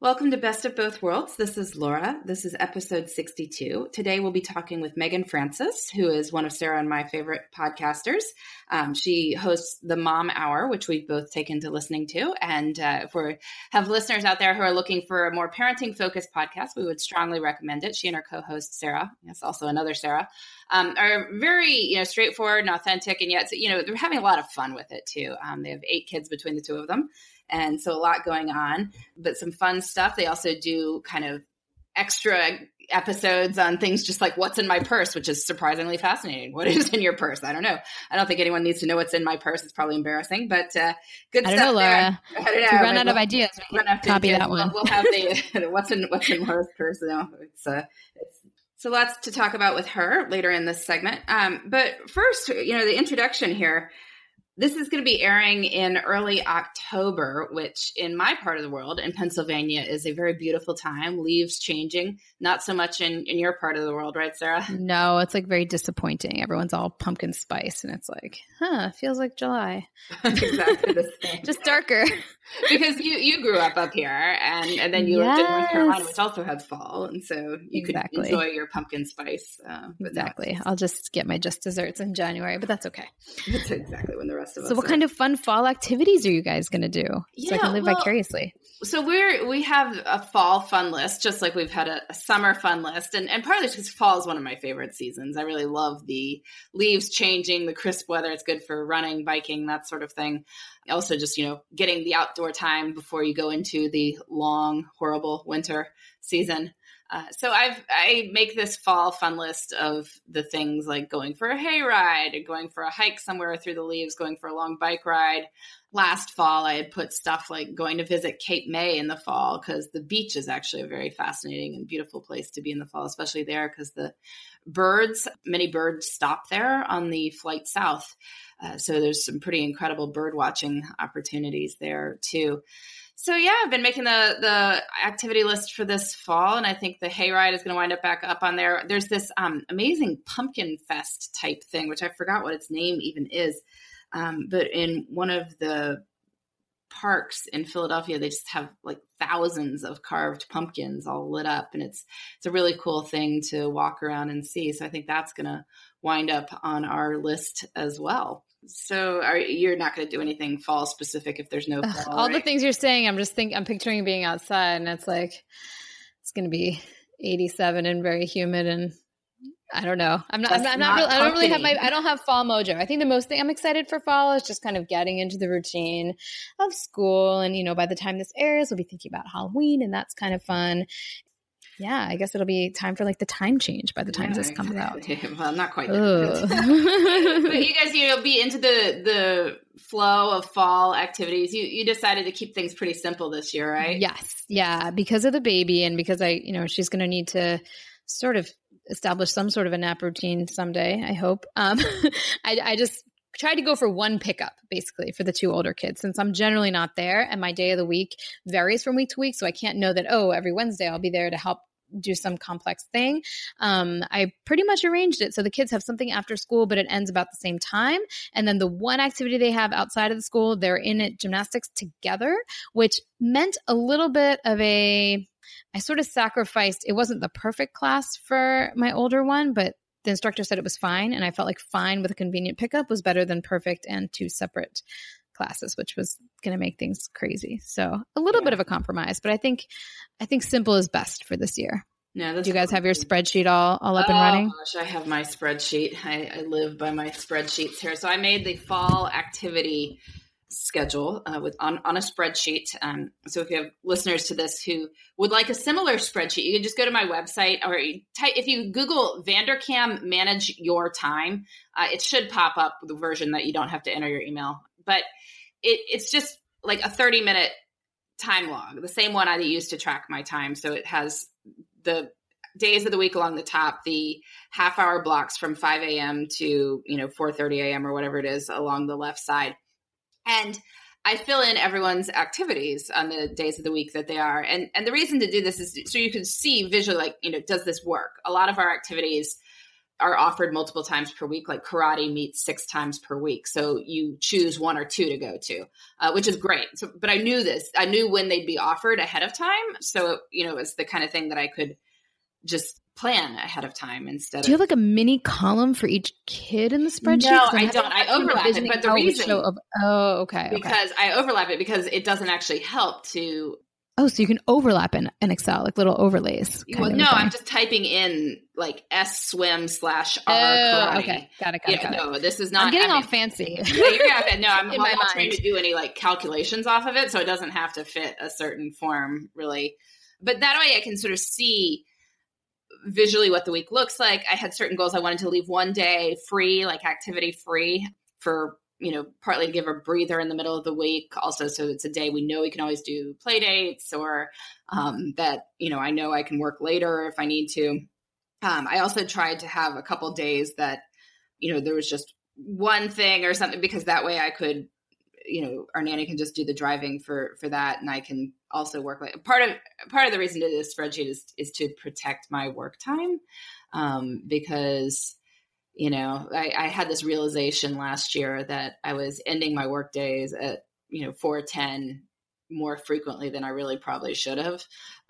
Welcome to Best of Both Worlds. This is Laura. This is episode 62. Today we'll be talking with Meagan Francis, who is one of Sarah and my favorite podcasters. Um, she hosts the Mom Hour, which we've both taken to listening to. And uh, if we have listeners out there who are looking for a more parenting focused podcast, we would strongly recommend it. She and her co host, Sarah, yes, also another Sarah, um, are very you know straightforward and authentic. And yet, you know, they're having a lot of fun with it too. Um, they have eight kids between the two of them. And so a lot going on, but some fun stuff. They also do kind of extra episodes on things just like what's in my purse, which is surprisingly fascinating. What is in your purse? I don't know. I don't think anyone needs to know what's in my purse. It's probably embarrassing, but uh, good I don't know, Laura. There. I don't know. We run out of we'll- ideas. We run out of copy ideas. that one. We'll, we'll have the what's in what's in Laura's purse No, It's uh, it's so lots to talk about with her later in this segment. Um, but first, you know, the introduction here. This is going to be airing in early October, which in my part of the world, in Pennsylvania, is a very beautiful time. Leaves changing, not so much in, in your part of the world, right, Sarah? No, it's like very disappointing. Everyone's all pumpkin spice, and it's like, huh, feels like July. exactly the same. Just darker. because you you grew up up here, and and then you lived in North Carolina, which also has fall, and so you Exactly. could enjoy your pumpkin spice. Uh, exactly. I'll just get my just desserts in January, but that's okay. That's exactly when the rest of us. So, what kind of fun fall activities are you guys going to do? so I can live well, vicariously. So we're we have a fall fun list, just like we've had a, a summer fun list, and and partly because fall is one of my favorite seasons. I really love the leaves changing, the crisp weather. It's good for running, biking, that sort of thing. Also, just you know, getting the outdoor time before you go into the long, horrible winter season. Uh, so I've I make this fall fun list of the things like going for a hayride, going for a hike somewhere through the leaves, going for a long bike ride. Last fall, I had put stuff like going to visit Cape May in the fall because the beach is actually a very fascinating and beautiful place to be in the fall, especially there because the birds, many birds stop there on the flight south. Uh, so there's some pretty incredible bird watching opportunities there too. So yeah, I've been making the the activity list for this fall, and I think the hayride is going to wind up back up on there. There's this um, amazing pumpkin fest type thing, which I forgot what its name even is, um, but in one of the parks in Philadelphia, they just have like thousands of carved pumpkins all lit up, and it's it's a really cool thing to walk around and see. So I think that's going to wind up on our list as well. So are you're not going to do anything fall specific if there's no fall, all right? the things you're saying. I'm just think I'm picturing being outside, and it's like it's going to be 87 and very humid and I don't know. I'm not. I'm That's not. I'm not, not really, I don't really have my. I don't have fall mojo. I think the most thing I'm excited for fall is just kind of getting into the routine of school, and you know, by the time this airs, we'll be thinking about Halloween, and that's kind of fun. Yeah, I guess it'll be time for like the time change by the time Yeah, this comes out. exactly. Well, not quite. but you guys, you know, be into the the flow of fall activities. You you decided to keep things pretty simple this year, right? Yes. Yeah. Because of the baby and because I, you know, she's going to need to sort of establish some sort of a nap routine someday, I hope. Um, I, I just tried to go for one pickup basically for the two older kids since I'm generally not there and my day of the week varies from week to week. So I can't know that, oh, every Wednesday I'll be there to help do some complex thing. Um, I pretty much arranged it so the kids have something after school, but it ends about the same time. And then the one activity they have outside of the school, they're in it gymnastics together, which meant a little bit of a. I sort of sacrificed. It wasn't the perfect class for my older one, but the instructor said it was fine, and I felt like fine with a convenient pickup was better than perfect and two separate classes, which was going to make things crazy. So a little Yeah. bit of a compromise, but I think I think simple is best for this year. No, Do you guys have your spreadsheet all all up and oh, running? Gosh, I have my spreadsheet. I, I live by my spreadsheets here. So I made the fall activity schedule uh, with on, on a spreadsheet. Um, so if you have listeners to this who would like a similar spreadsheet, you can just go to my website or type, if you Google Vanderkam manage your time, uh, it should pop up the version that you don't have to enter your email. But it, it's just like a 30 minute time log, the same one I used to track my time. So it has the days of the week along the top, the half hour blocks from 5 a.m. to, you know, 4.30 a.m. or whatever it is along the left side. And I fill in everyone's activities on the days of the week that they are. And and the reason to do this is so you can see visually, like, you know, does this work? A lot of our activities are offered multiple times per week, like karate meets six times per week. So you choose one or two to go to, uh, which is great. So, but I knew this. I knew when they'd be offered ahead of time. So, you know, it's the kind of thing that I could just plan ahead of time instead Do you of have like a mini column for each kid in the spreadsheet? No, I don't. I overlap it, but the how it would reason- up- oh, okay, okay. because I overlap it because it doesn't actually help to Oh, so you can overlap in, in Excel, like little overlays. Well, no. I'm just typing in like S swim slash R Oh, karate. okay. Got it, got it, Yeah, got it. no, this is not. I'm getting I all mean, fancy. yeah, you're gonna, no, I'm In not trying to do any like calculations off of it, so it doesn't have to fit a certain form really. But that way, I can sort of see visually what the week looks like. I had certain goals. I wanted to leave one day free, like activity free, for you know, partly to give a breather in the middle of the week. Also, so it's a day we know we can always do play dates, or um, that you know I know I can work later if I need to. Um, I also tried to have a couple days that you know there was just one thing or something because that way I could you know our nanny can just do the driving for for that and I can also work like part of part of the reason to this spreadsheet is is to protect my work time um, because you know I, I had this realization last year that I was ending my work days at you know 410 more frequently than I really probably should have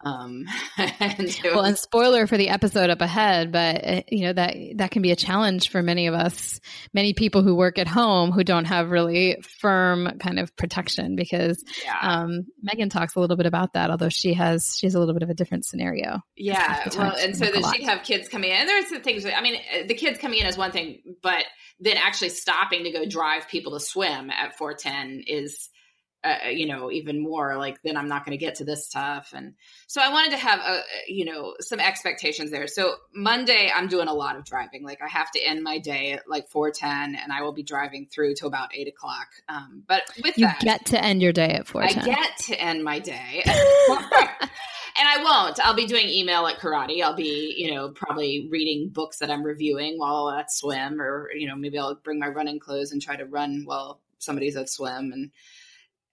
um, and well, and spoiler for the episode up ahead, but uh, you know that that can be a challenge for many of us, many people who work at home who don't have really firm kind of protection. Because yeah. um, Meagan talks a little bit about that, although she has she has a little bit of a different scenario. Yeah, half the time well, and so that she'd have kids coming in. And there's the things. I mean, uh, the kids coming in is one thing, but then actually stopping to go drive people to swim at 410 is, uh, you know, even more like then I'm not going to get to this stuff. And so I wanted to have a, you know, some expectations there. So Monday I'm doing a lot of driving. Like I have to end my day at like 410, and I will be driving through to about eight o'clock. Um, but with You that, get to end your day at four I get to end my day. and I won't. I'll be doing email at karate. I'll be, you know, probably reading books that I'm reviewing while at swim, or, you know, maybe I'll bring my running clothes and try to run while somebody's at swim. And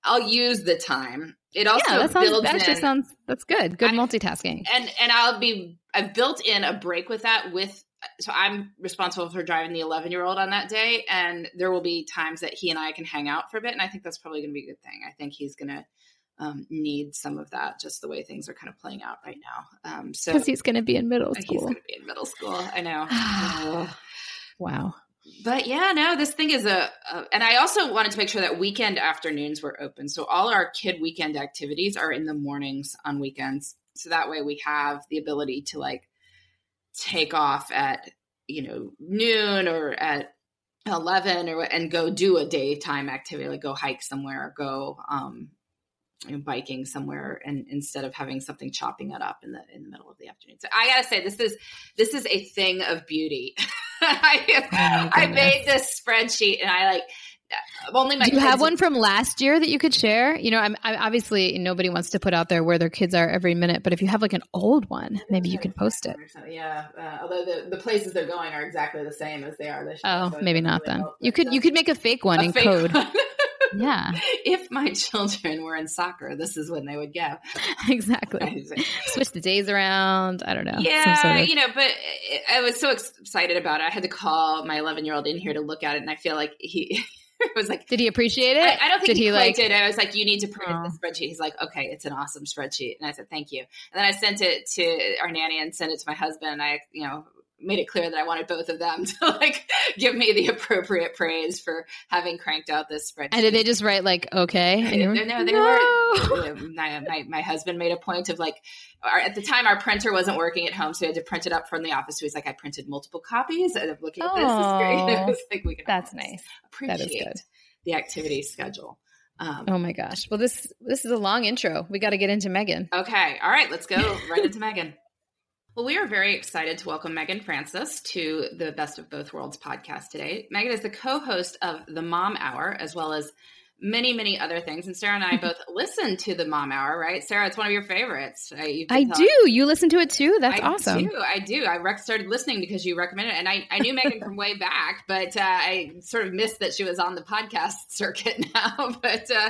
I'll use the time. It also yeah, that sounds, builds that actually in, sounds that's good. Good I- multitasking. and and I'll be I've built in a break with that with so I'm responsible for driving the 11 year old on that day and there will be times that he and I can hang out for a bit and I think that's probably going to be a good thing. I think he's going to um, need some of that just the way things are kind of playing out right now. Um, so Because he's going to be in middle school, he's going to be in middle school. I know. Wow. But yeah, no, this thing is a, and I also wanted to make sure that weekend afternoons were open. So all our kid weekend activities are in the mornings on weekends. So that way we have the ability to like take off at, you know, noon or at 11 or and go do a daytime activity, like go hike somewhere or go, um, you know, biking somewhere and instead of having something chopping it up in the in the middle of the afternoon. So I gotta say this is this is a thing of beauty. I, my I made this spreadsheet and I like only my Do you have kids- one from last year that you could share? You know, I'm, I obviously nobody wants to put out there where their kids are every minute, but if you have like an old one, maybe you could post it. Yeah, uh, although the, the places they're going are exactly the same as they are this year. Oh, so maybe doesn't really then. help, You could uh, you could make a fake one a in fake code. one. Yeah, if my children were in soccer, this is when they would go. exactly. Switch the days around. I don't know. Yeah, Some sort of- you know, but I was so excited about it. I had to call my 11 year old in here to look at it, and I feel like he was like, Did he appreciate it? I, I don't think Did he, he like? did. I was like, you need to print Oh. the spreadsheet. He's like, okay, it's an awesome spreadsheet. And I said, thank you. And then I sent it to our nanny and sent it to my husband. I, you know, made it clear that I wanted both of them to like give me the appropriate praise for having cranked out this spreadsheet. And did they just write like okay? And were, no, they "No." were. My, my, my husband made a point of like, our, at the time, our printer wasn't working at home, so we had to print it up from the office. So he's like, I printed multiple copies, and I'm looking at this. is great. It was like That's nice. Appreciate That is good. the activity schedule. Um, Oh my gosh. Well, this this is a long intro. We got to get into Meagan. Okay. All right. Let's go right into Meagan. Well, we are very excited to welcome Meagan Francis to the Best of Both Worlds podcast today. Meagan is the co host of the Mom Hour, as well as many, many other things. And Sarah and I both listen to the Mom Hour, right? Sarah, it's one of your favorites. I, you've I do. You listen to it too? That's I awesome. do. I do. I rec- started listening because you recommended it, and I, I knew Meagan from way back, but uh, I sort of missed that she was on the podcast circuit now. But uh,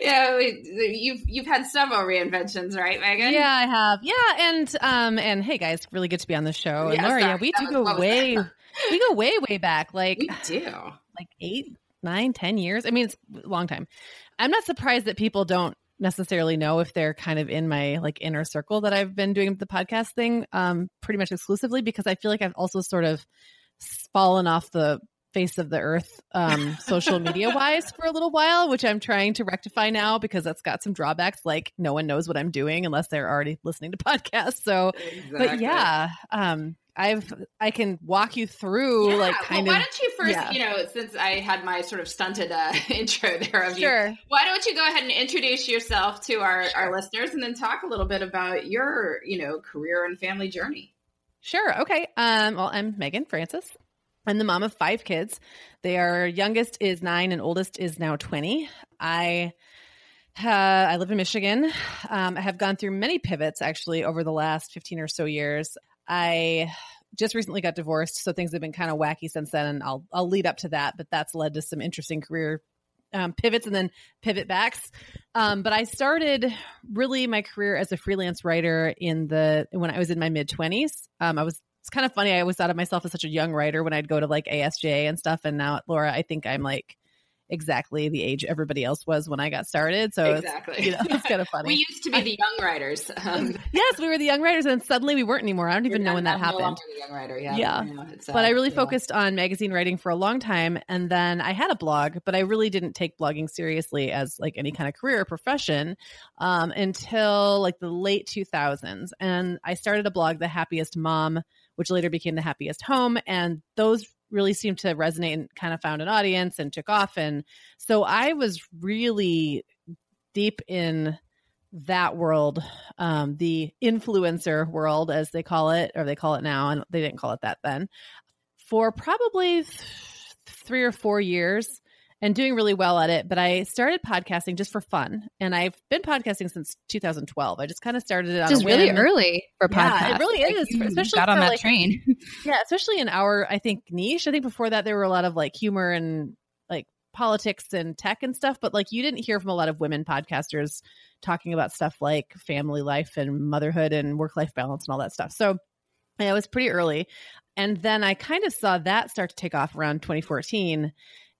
yeah, you've you've had several reinventions, right, Meagan? Yeah, I have. Yeah, and um, and hey guys, really good to be on the show. And Yeah, Laura, yeah, we do go way, that? we go way, way back, like we do. like eight, nine, ten years. I mean, it's a long time. I'm not surprised that people don't necessarily know if they're kind of in my like inner circle that I've been doing the podcast thing um pretty much exclusively because I feel like I've also sort of fallen off the face of the earth um social media wise for a little while which I'm trying to rectify now because that's got some drawbacks like no one knows what I'm doing unless they're already listening to podcasts so but yeah um I've I can walk you through Yeah, like well, why of don't you first, yeah. you know, since I had my sort of stunted uh, intro there of you, sure why don't you go ahead and introduce yourself to our, our listeners and then talk a little bit about your, you know, career and family journey? Sure. Okay. Um, well, I'm Meagan Francis. I'm the mom of five kids. They are youngest is nine and oldest is now 20. I ha- I live in Michigan. Um, I have gone through many pivots actually over the last 15 or so years. I just recently got divorced, so things have been kind of wacky since then, and I'll I'll lead up to that. But that's led to some interesting career um, pivots and then pivot backs. Um, but I started really my career as a freelance writer in the when I was in my mid twenties. Um, I was it's kind of funny. I always thought of myself as such a young writer when I'd go to like ASJ and stuff. And now Laura, I think I'm like exactly the age everybody else was when I got started. So exactly. it's, you know, it's kind of funny. we used to be the young writers. Um, yes, we were the young writers, and suddenly we weren't anymore. I don't even know when that no happened. young writer. Yeah, Yeah. you know, it's, uh, but I really yeah. focused on magazine writing for a long time. And then I had a blog, but I really didn't take blogging seriously as like any kind of career or profession um, until like the late 2000s. And I started a blog, The Happiest Mom, which later became The Happiest Home. And those really seemed to resonate and kind of found an audience and took off. And so I was really deep in that world, um, the influencer world, as they call it, or they call it now, and they didn't call it that then, for probably th- three or four years and doing really well at it. But I started podcasting just for fun. And I've been podcasting since 2012. I just kind of started it on Just really early for Yeah, it really Like, is, especially got on that like- train. Yeah, especially in our, I think, niche. I think before that there were a lot of like humor and like politics and tech and stuff, but like you didn't hear from a lot of women podcasters talking about stuff like family life and motherhood and work life balance and all that stuff. So yeah, it was pretty early. And then I kind of saw that start to take off around 2014.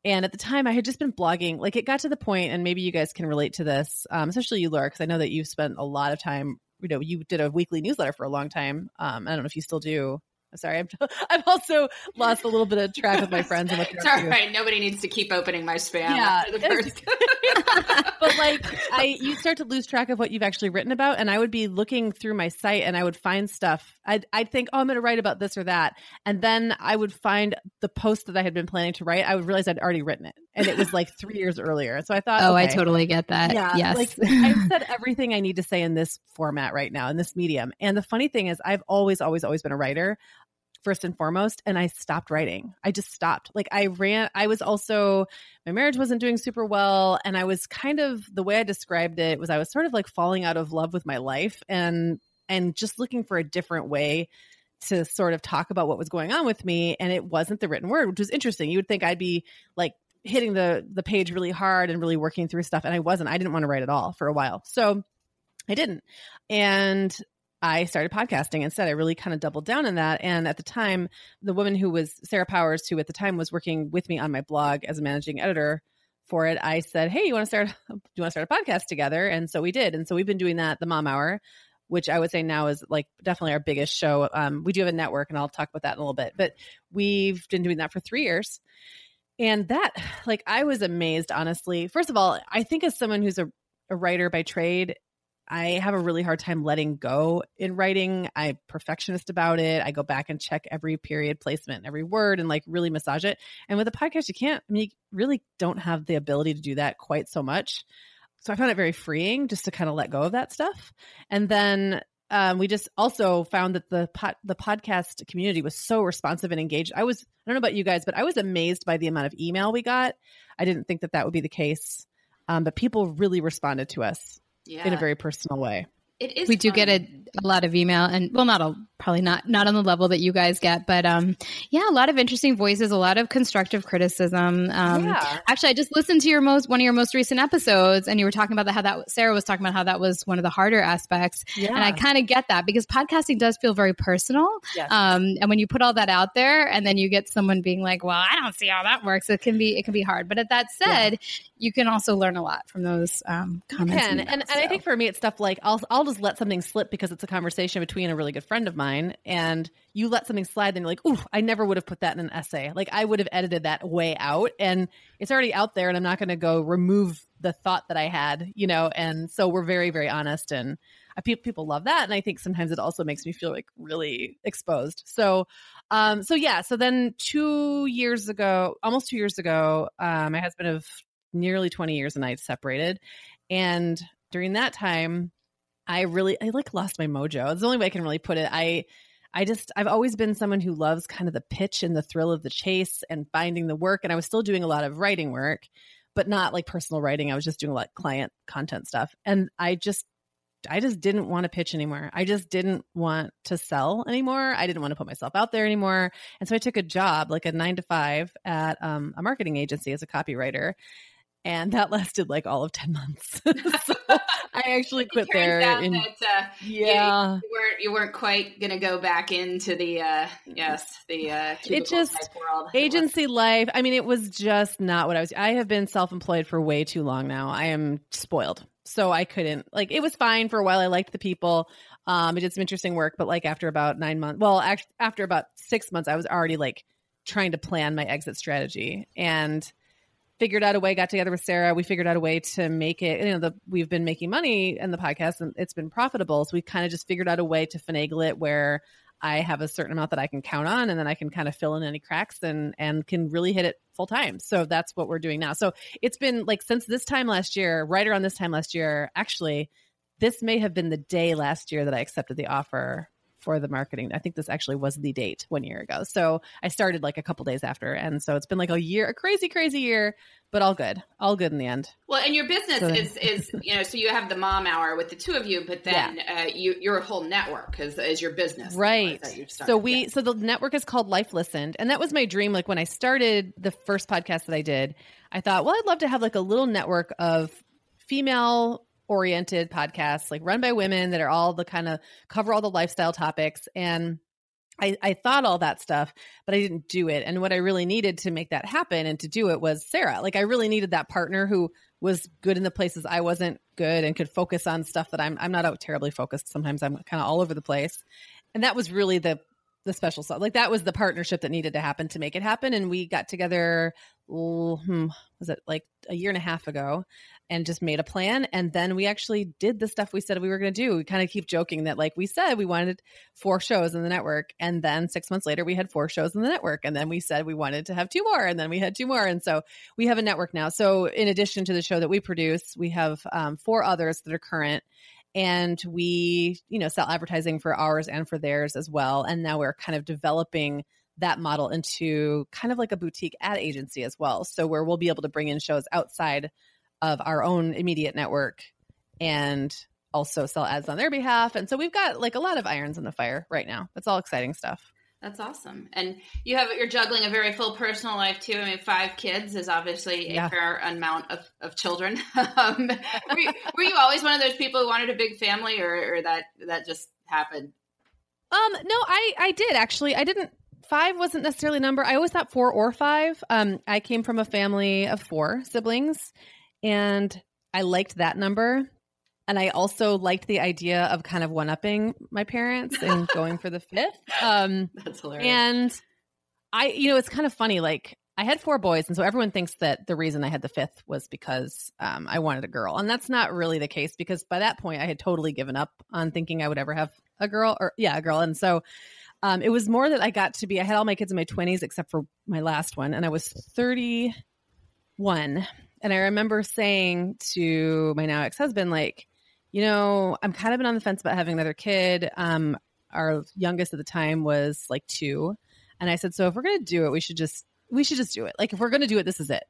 And at the time, I had just been blogging. Like it got to the point, and maybe you guys can relate to this, um, especially you, Laura, because I know that you've spent a lot of time. You know, you did a weekly newsletter for a long time. Um, I don't know if you still do. Sorry, I'm, I've also lost a little bit of track with my friends. And it's all right. Nobody needs to keep opening my spam. Yeah, but like, I you start to lose track of what you've actually written about, and I would be looking through my site, and I would find stuff. I'd I'd think, oh, I'm going to write about this or that, and then I would find the post that I had been planning to write. I would realize I'd already written it, and it was like three years earlier. So I thought, oh, okay, I totally get that. Yeah, yes, like I've said everything I need to say in this format right now in this medium. And the funny thing is, I've always, always, always been a writer first and foremost and i stopped writing. I just stopped. Like i ran i was also my marriage wasn't doing super well and i was kind of the way i described it was i was sort of like falling out of love with my life and and just looking for a different way to sort of talk about what was going on with me and it wasn't the written word which was interesting. You would think i'd be like hitting the the page really hard and really working through stuff and i wasn't. I didn't want to write at all for a while. So I didn't. And I started podcasting instead. I really kind of doubled down on that. And at the time, the woman who was Sarah Powers, who at the time was working with me on my blog as a managing editor for it, I said, Hey, you want to start, do you want to start a podcast together? And so we did. And so we've been doing that, the mom hour, which I would say now is like definitely our biggest show. Um, we do have a network and I'll talk about that in a little bit, but we've been doing that for three years. And that, like, I was amazed, honestly. First of all, I think as someone who's a, a writer by trade, I have a really hard time letting go in writing. I'm perfectionist about it. I go back and check every period placement every word and like really massage it. And with a podcast, you can't, I mean, you really don't have the ability to do that quite so much. So I found it very freeing just to kind of let go of that stuff. And then um, we just also found that the pod, the podcast community was so responsive and engaged. I was I don't know about you guys, but I was amazed by the amount of email we got. I didn't think that that would be the case, um, but people really responded to us yeah. in a very personal way. It is. We do get a, a, lot of email, and well, not a, probably not not on the level that you guys get, but um, yeah, a lot of interesting voices, a lot of constructive criticism. Um, yeah. Actually, I just listened to your most one of your most recent episodes, and you were talking about the, how that Sarah was talking about how that was one of the harder aspects, yeah. and I kind of get that because podcasting does feel very personal. Yes. Um, and when you put all that out there, and then you get someone being like, "Well, I don't see how that works," it can be it can be hard. But at that said, yeah. you can also learn a lot from those um, comments. You can, and, and I think for me, it's stuff like I'll I'll just let something slip because it's a conversation between a really good friend of mine and you let something slide then you're like ooh i never would have put that in an essay. Like i would have edited that way out and it's already out there and i'm not going to go remove the thought that i had you know and so we're very very honest and I, people love that and i think sometimes it also makes me feel like really exposed. So um so yeah so then two years ago almost two years ago um my husband of nearly 20 years and i separated and during that time I really I like lost my mojo. It's the only way I can really put it. I I just I've always been someone who loves kind of the pitch and the thrill of the chase and finding the work and I was still doing a lot of writing work, but not like personal writing. I was just doing a lot of client content stuff. And I just I just didn't want to pitch anymore. I just didn't want to sell anymore. I didn't want to put myself out there anymore. And so I took a job, like a nine to five at um, a marketing agency as a copywriter and that lasted like all of 10 months. So i actually quit there and, that, uh, yeah you, you, weren't you weren't quite gonna go back into the uh yes the uh it just agency life i mean it was just not what i was i have been self-employed for way too long now. I am spoiled. So i couldn't like it was fine for a while i liked the people um i did some interesting work but like after about nine months well after about six months i was already like trying to plan my exit strategy. And figured out a way, got together with Sarah. We figured out a way to make it, you know, the, we've been making money in the podcast and it's been profitable. So we kind of just figured out a way to finagle it where I have a certain amount that I can count on and then I can kind of fill in any cracks and, and can really hit it full time. So that's what we're doing now. So it's been like since this time last year, right around this time last year, actually, this may have been the day last year that I accepted the offer for the marketing. I think this actually was the date one year ago. So I started like a couple days after. And so it's been like a year, a crazy, crazy year, but all good. All good in the end. Well, and your business so, is, is, you know, so you have the mom hour with the two of you, but then yeah. uh, you, you're a whole network is, is your business. Right. So we, so the network is called Life Listened. And that was my dream. Like when I started the first podcast that I did, I thought, well, I'd love to have like a little network of female oriented podcasts, like run by women that are all the kind of cover all the lifestyle topics. And I, I thought all that stuff, but I didn't do it. And what I really needed to make that happen and to do it was Sarah. Like I really needed that partner who was good in the places I wasn't good and could focus on stuff that I'm I'm not out terribly focused. Sometimes I'm kind of all over the place. And that was really the the special sauce. Like that was the partnership that needed to happen to make it happen. And we got together, hmm, was it like a year and a half ago, and just made a plan. And then we actually did the stuff we said we were going to do. We kind of keep joking that, like we said, we wanted four shows in the network. And then six months later, we had four shows in the network. And then we said we wanted to have two more. And then we had two more. And so we have a network now. So in addition to the show that we produce, we have um, four others that are current and we you know sell advertising for ours and for theirs as well. And now we're kind of developing that model into kind of like a boutique ad agency as well. So where we'll be able to bring in shows outside of our own immediate network and also sell ads on their behalf. And so we've got like a lot of irons in the fire right now. That's all exciting stuff that's awesome. And you have you're juggling a very full personal life too. I mean, five kids is obviously a fair amount of, of children. um, were, you, were, you, always one of those people who wanted a big family, or, or that that just happened? Um, no, I I did actually. I didn't. Five wasn't necessarily a number. I always thought four or five. Um, I came from a family of four siblings, and I liked that number and I also liked the idea of kind of one upping my parents and going for the fifth. Um, That's hilarious. And I, you know, it's kind of funny. Like I had four boys, and so everyone thinks that the reason I had the fifth was because um, I wanted a girl, and that's not really the case. Because by that point, I had totally given up on thinking I would ever have a girl, or yeah, a girl. And so um, it was more that I got to be. I had all my kids in my twenties except for my last one, and I was thirty-one. And I remember saying to my now ex-husband, like, you know, I'm kind of been on the fence about having another kid. Um, our youngest at the time was like two. And I said, so if we're going to do it, we should just, we should just do it. Like if we're going to do it, this is it.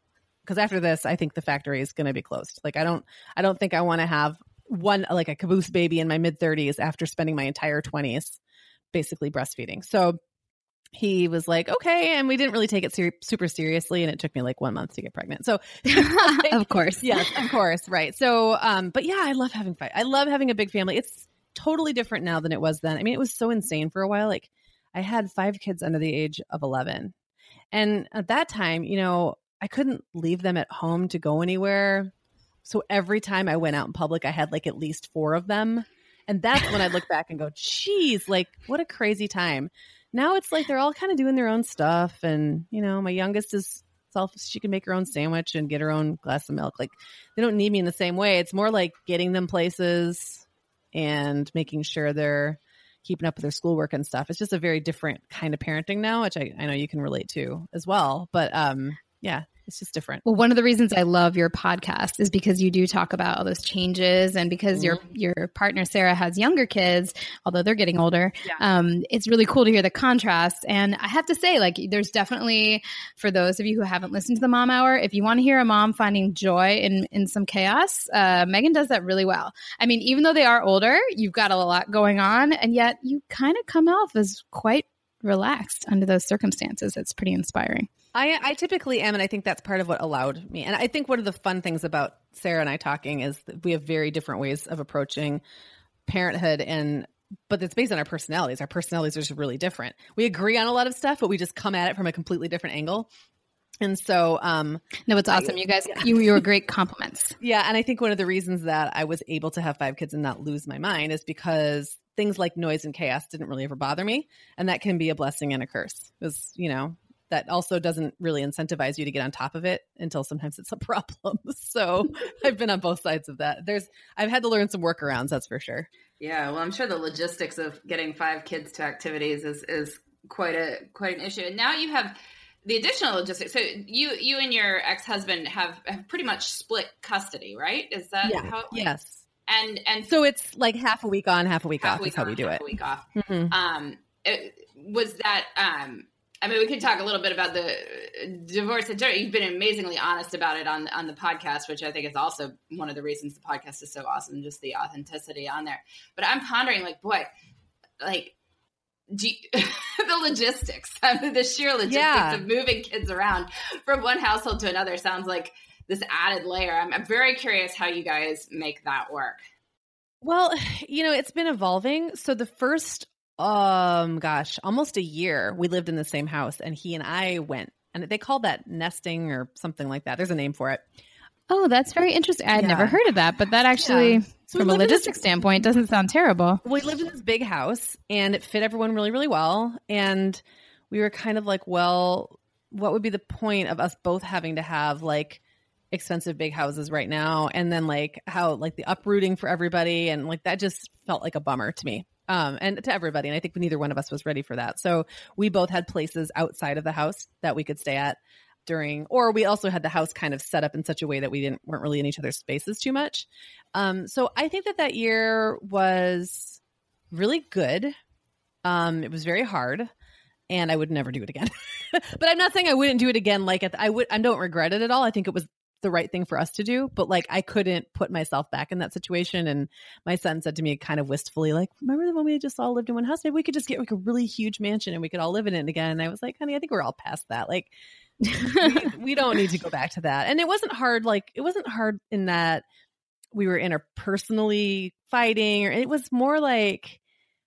Cause after this, I think the factory is going to be closed. Like I don't, I don't think I want to have one, like a caboose baby in my mid thirties after spending my entire twenties basically breastfeeding. So he was like, okay. And we didn't really take it ser- super seriously. And it took me like one month to get pregnant. So, of course. Yes, of course. Right. So, um, but yeah, I love having five. I love having a big family. It's totally different now than it was then. I mean, it was so insane for a while. Like, I had five kids under the age of 11. And at that time, you know, I couldn't leave them at home to go anywhere. So every time I went out in public, I had like at least four of them. And that's when I look back and go, geez, like what a crazy time now it's like they're all kind of doing their own stuff. And, you know, my youngest is self, she can make her own sandwich and get her own glass of milk. Like they don't need me in the same way. It's more like getting them places and making sure they're keeping up with their schoolwork and stuff. It's just a very different kind of parenting now, which I, I know you can relate to as well. But um, yeah, it's just different. Well, one of the reasons I love your podcast is because you do talk about all those changes, and because mm-hmm. your your partner Sarah has younger kids, although they're getting older. Yeah. Um, it's really cool to hear the contrast. And I have to say, like, there's definitely for those of you who haven't listened to the Mom Hour, if you want to hear a mom finding joy in in some chaos, uh, Meagan does that really well. I mean, even though they are older, you've got a lot going on, and yet you kind of come off as quite relaxed under those circumstances. It's pretty inspiring. I, I typically am, and I think that's part of what allowed me. And I think one of the fun things about Sarah and I talking is that we have very different ways of approaching parenthood, and but it's based on our personalities. Our personalities are just really different. We agree on a lot of stuff, but we just come at it from a completely different angle. And so, um, no, it's awesome. I, you guys, yeah. you, you were great compliments. Yeah. And I think one of the reasons that I was able to have five kids and not lose my mind is because things like noise and chaos didn't really ever bother me. And that can be a blessing and a curse because, you know, that also doesn't really incentivize you to get on top of it until sometimes it's a problem. So I've been on both sides of that. There's I've had to learn some workarounds, that's for sure. Yeah, well, I'm sure the logistics of getting five kids to activities is is quite a quite an issue. And now you have the additional logistics. So you you and your ex husband have have pretty much split custody, right? Is that yeah. how? Yes. and and so it's like half a week on, half a week half off. week is how on, we do half it. A week off. Mhm. Um, it, was that um. I mean, we could talk a little bit about the uh, divorce. in general. You've been amazingly honest about it on on the podcast, which I think is also one of the reasons the podcast is so awesome, just the authenticity on there. But I'm pondering, like, boy, like do you, the logistics, I mean, the sheer logistics Yeah. of moving kids around from one household to another sounds like this added layer. I'm, I'm very curious how you guys make that work. Well, you know, it's been evolving. So the first um gosh, almost a year we lived in the same house and he and I went and they called that nesting or something like that. There's a name for it. Oh, that's very interesting. I'd Yeah. never heard of that, but that actually, Yeah. So from a in this- standpoint, doesn't sound terrible. we lived in this big house and it fit everyone really really well and we were kind of like well what would be the point of us both having to have like expensive big houses right now and then like how like the uprooting for everybody and like that just felt like a bummer to me um and to everybody and i think neither one of us was ready for that. So we both had places outside of the house that we could stay at during or we also had the house kind of set up in such a way that we didn't weren't really in each other's spaces too much. Um so i think that that year was really good. Um it was very hard and i would never do it again. But i'm not saying i wouldn't do it again like the- i would i don't regret it at all. I think it was the right thing for us to do but like i couldn't put myself back in that situation and my son said to me kind of wistfully like remember the when we just all lived in one house maybe we could just get like a really huge mansion and we could all live in it again and i was like honey i think we're all past that like we, we don't need to go back to that. And it wasn't hard. Like it wasn't hard in that we were interpersonally fighting, or it was more like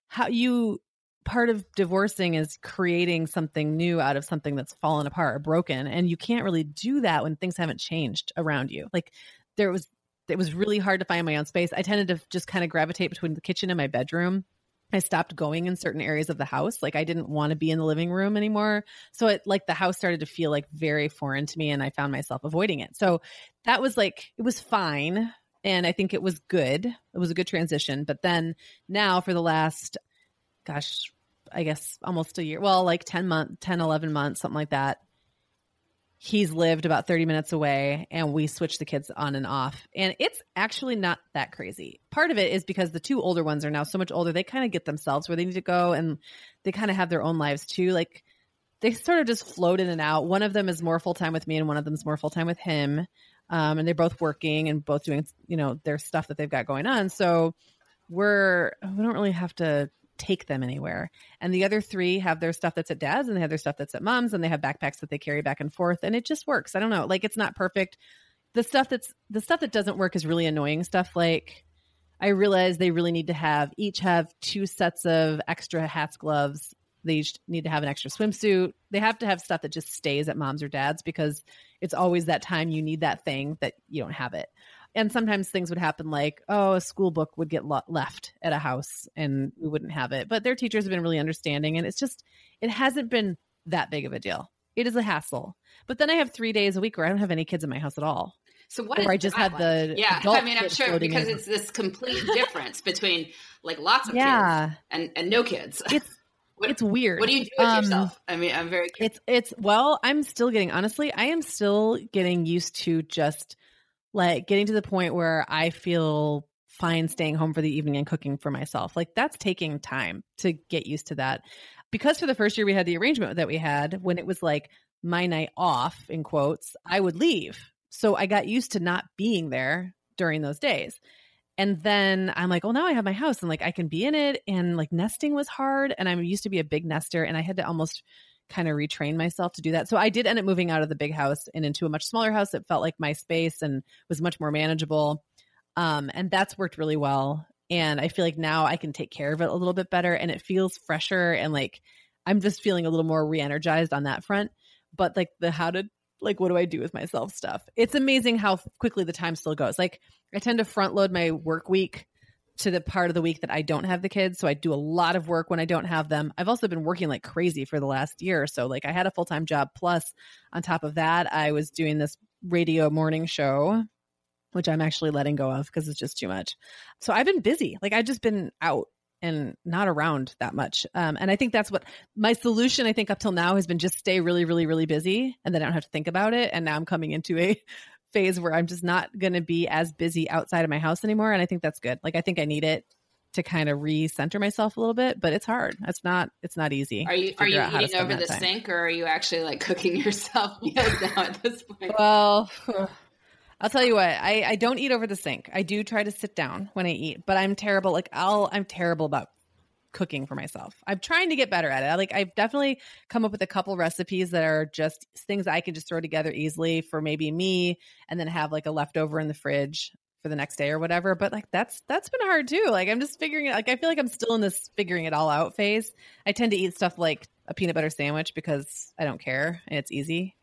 how you part of divorcing is creating something new out of something that's fallen apart or broken, and you can't really do that when things haven't changed around you. Like there was. It was really hard to find my own space. I tended to just kind of gravitate between the kitchen and my bedroom. I stopped going in certain areas of the house. Like I didn't want to be in the living room anymore. So it like the house started to feel like very foreign to me and I found myself avoiding it. So that was like it was fine and I think it was good. It was a good transition. But then now for the last gosh, I guess almost a year. Well, like 10 months, 10 11 months, something like that. He's lived about 30 minutes away and we switch the kids on and off. And it's actually not that crazy. Part of it is because the two older ones are now so much older, they kind of get themselves where they need to go and they kind of have their own lives too. Like they sort of just float in and out. One of them is more full time with me and one of them is more full time with him. Um, and they're both working and both doing, you know, their stuff that they've got going on. So we're, we don't really have to take them anywhere. And the other three have their stuff that's at dad's and they have their stuff that's at mom's and they have backpacks that they carry back and forth. And it just works. I don't know. Like it's not perfect. The stuff that's the stuff that doesn't work is really annoying stuff. Like I realize they really need to have each have two sets of extra hats, gloves. They each need to have an extra swimsuit. They have to have stuff that just stays at mom's or dad's because it's always that time you need that thing that you don't have it and sometimes things would happen like oh a school book would get lo- left at a house and we wouldn't have it but their teachers have been really understanding and it's just it hasn't been that big of a deal it is a hassle but then i have three days a week where i don't have any kids in my house at all So what? Or is I just had the yeah. adult I mean, I'm sure because in. it's this complete difference between like lots of Yeah. kids and and no kids. it's What- it's weird What do you do with Um, yourself? I mean, I'm very curious. It's it's well, I'm still getting honestly, I am still getting used to just like getting to the point where I feel fine staying home for the evening and cooking for myself. Like that's taking time to get used to that. Because for the first year we had the arrangement that we had when it was like my night off in quotes, I would leave. So I got used to not being there during those days. And then I'm like, well, now I have my house and like I can be in it. And like nesting was hard. And I'm used to be a big nester and I had to almost kind of retrain myself to do that. So I did end up moving out of the big house and into a much smaller house that felt like my space and was much more manageable. Um, and that's worked really well. And I feel like now I can take care of it a little bit better and it feels fresher and like I'm just feeling a little more re-energized on that front. But like the how to like what do I do with myself stuff. It's amazing how quickly the time still goes. Like I tend to front load my work week to the part of the week that I don't have the kids. So I do a lot of work when I don't have them. I've also been working like crazy for the last year so. Like I had a full time job. Plus, on top of that, I was doing this radio morning show, which I'm actually letting go of because it's just too much. So I've been busy. Like I've just been out and not around that much. Um, and I think that's what my solution, I think, up till now has been just stay really, really, really busy and then I don't have to think about it. And now I'm coming into a phase where I'm just not going to be as busy outside of my house anymore. And I think that's good. Like, I think I need it to kind of recenter myself a little bit, but it's hard. It's not, it's not easy. Are you, are you eating over the time. sink or are you actually like cooking yourself meals now at this point? Well, I'll tell you what, I, I don't eat over the sink. I do try to sit down when I eat, but I'm terrible. Like I'll, I'm terrible about cooking for myself. I'm trying to get better at it. Like I've definitely come up with a couple recipes that are just things I can just throw together easily for maybe me and then have like a leftover in the fridge for the next day or whatever. But like that's that's been hard too. Like I'm just figuring it like I feel like I'm still in this figuring it all out phase. I tend to eat stuff like a peanut butter sandwich because I don't care and it's easy.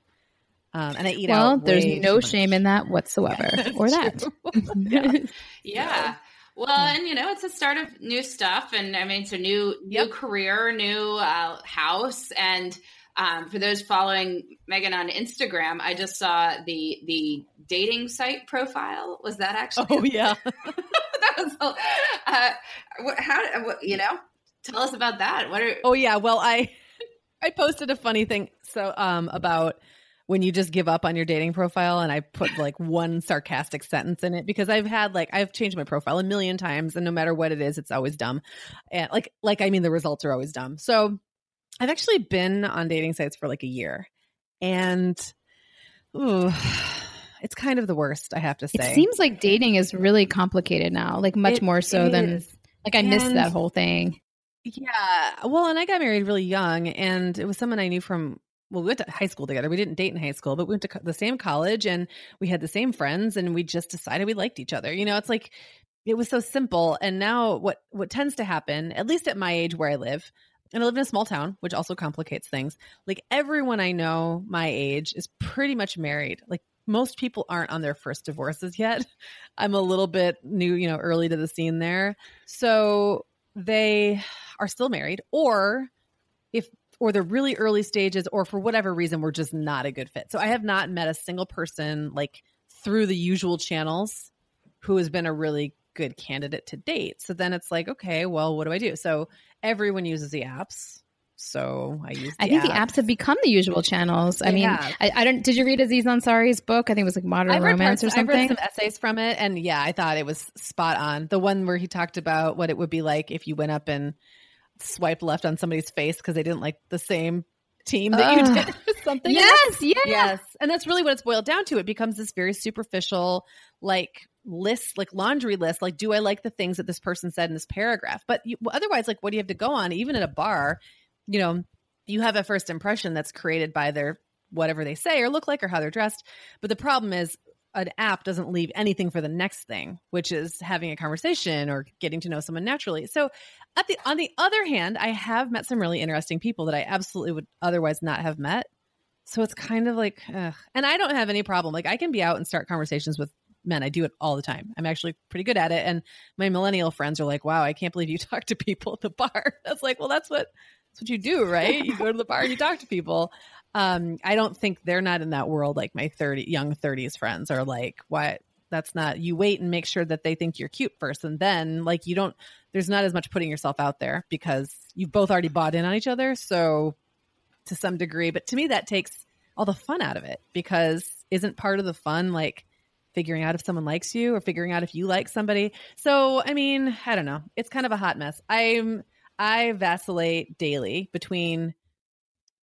Um, and I eat well, out. Well, there's no shame in that whatsoever, or that. yeah. yeah. Well, and you know, it's a start of new stuff, and I mean, it's a new new yep. career, new uh, house, and um, for those following Meagan on Instagram, I just saw the the dating site profile. Was that actually? Oh yeah, that was. Uh, how what, you know? Tell us about that. What are? Oh yeah. Well, I I posted a funny thing so um about when you just give up on your dating profile and I put like one sarcastic sentence in it because I've had like I've changed my profile a million times and no matter what it is it's always dumb. And like like I mean the results are always dumb. So I've actually been on dating sites for like a year and ooh, it's kind of the worst I have to say. It seems like dating is really complicated now, like much it, more so than is. like I and, missed that whole thing. Yeah. Well, and I got married really young and it was someone I knew from well, we went to high school together. We didn't date in high school, but we went to the same college and we had the same friends and we just decided we liked each other. You know, it's like it was so simple. And now what what tends to happen, at least at my age where I live, and I live in a small town, which also complicates things. Like everyone I know my age is pretty much married. Like most people aren't on their first divorces yet. I'm a little bit new, you know, early to the scene there. So they are still married or if or the really early stages, or for whatever reason, we're just not a good fit. So I have not met a single person like through the usual channels who has been a really good candidate to date. So then it's like, okay, well, what do I do? So everyone uses the apps. So I use. I think apps. the apps have become the usual channels. I mean, I, I, don't. Did you read Aziz Ansari's book? I think it was like Modern Romance parts, or something. I read some essays from it, and yeah, I thought it was spot on. The one where he talked about what it would be like if you went up and swiped left on somebody's face because they didn't like the same team that uh, you did something. Yes, yes, yes. And that's really what it's boiled down to. It becomes this very superficial, like list, like laundry list. Like, do I like the things that this person said in this paragraph? But you, otherwise, like, what do you have to go on? Even at a bar, you know, you have a first impression that's created by their whatever they say or look like or how they're dressed. But the problem is an app doesn't leave anything for the next thing, which is having a conversation or getting to know someone naturally. So, at the on the other hand, I have met some really interesting people that I absolutely would otherwise not have met. So it's kind of like, ugh. and I don't have any problem. Like I can be out and start conversations with men. I do it all the time. I'm actually pretty good at it. And my millennial friends are like, "Wow, I can't believe you talk to people at the bar." That's like, well, that's what that's what you do, right? You go to the bar and you talk to people um i don't think they're not in that world like my 30 young 30s friends are like what? That's not you wait and make sure that they think you're cute first and then like you don't there's not as much putting yourself out there because you've both already bought in on each other so to some degree. But to me that takes all the fun out of it because isn't part of the fun like figuring out if someone likes you or figuring out if you like somebody? So i mean i don't know. It's kind of a hot mess. I'm i vacillate daily between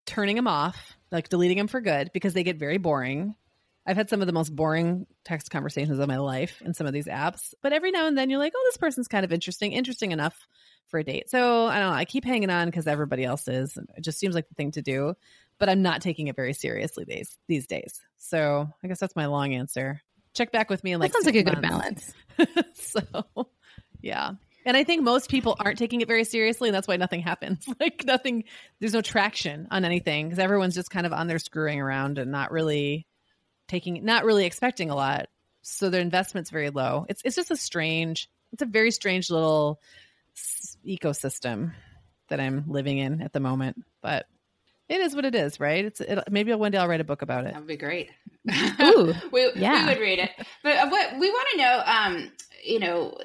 turning them off like deleting them for good because they get very boring. I've had some of the most boring text conversations of my life in some of these apps, but every now and then you're like, oh, this person's kind of interesting, interesting enough for a date. So I don't know. I keep hanging on because everybody else is. It just seems like the thing to do, but I'm not taking it very seriously these these days. So I guess that's my long answer. Check back with me in like that sounds like a good balance. so yeah. And I think most people aren't taking it very seriously, and that's why nothing happens. like nothing, there's no traction on anything because everyone's just kind of on there screwing around and not really taking, not really expecting a lot. So their investment's very low. It's it's just a strange, it's a very strange little ecosystem that I'm living in at the moment. But it is what it is, right? It's it, maybe one day I'll write a book about it. That would be great. Ooh, we, yeah. we would read it. But what we want to know, um, you know,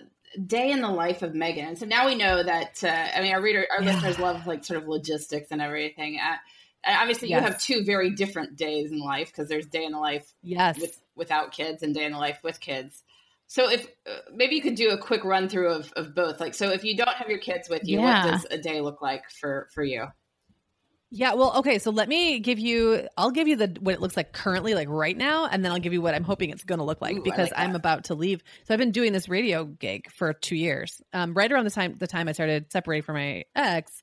day in the life of Meagan. And so now we know that. Uh, I mean, our reader, our yeah. listeners love like sort of logistics and everything. Uh, And obviously, yes. you have two very different days in life because there's day in the life yes. with, without kids and day in the life with kids. So if uh, maybe you could do a quick run through of, of both. Like, so if you don't have your kids with you, yeah. what does a day look like for for you? Yeah, well, okay, so let me give you I'll give you the what it looks like currently like right now and then I'll give you what I'm hoping it's going to look like Ooh, because like I'm about to leave. So I've been doing this radio gig for 2 years. Um, right around the time the time I started separating from my ex,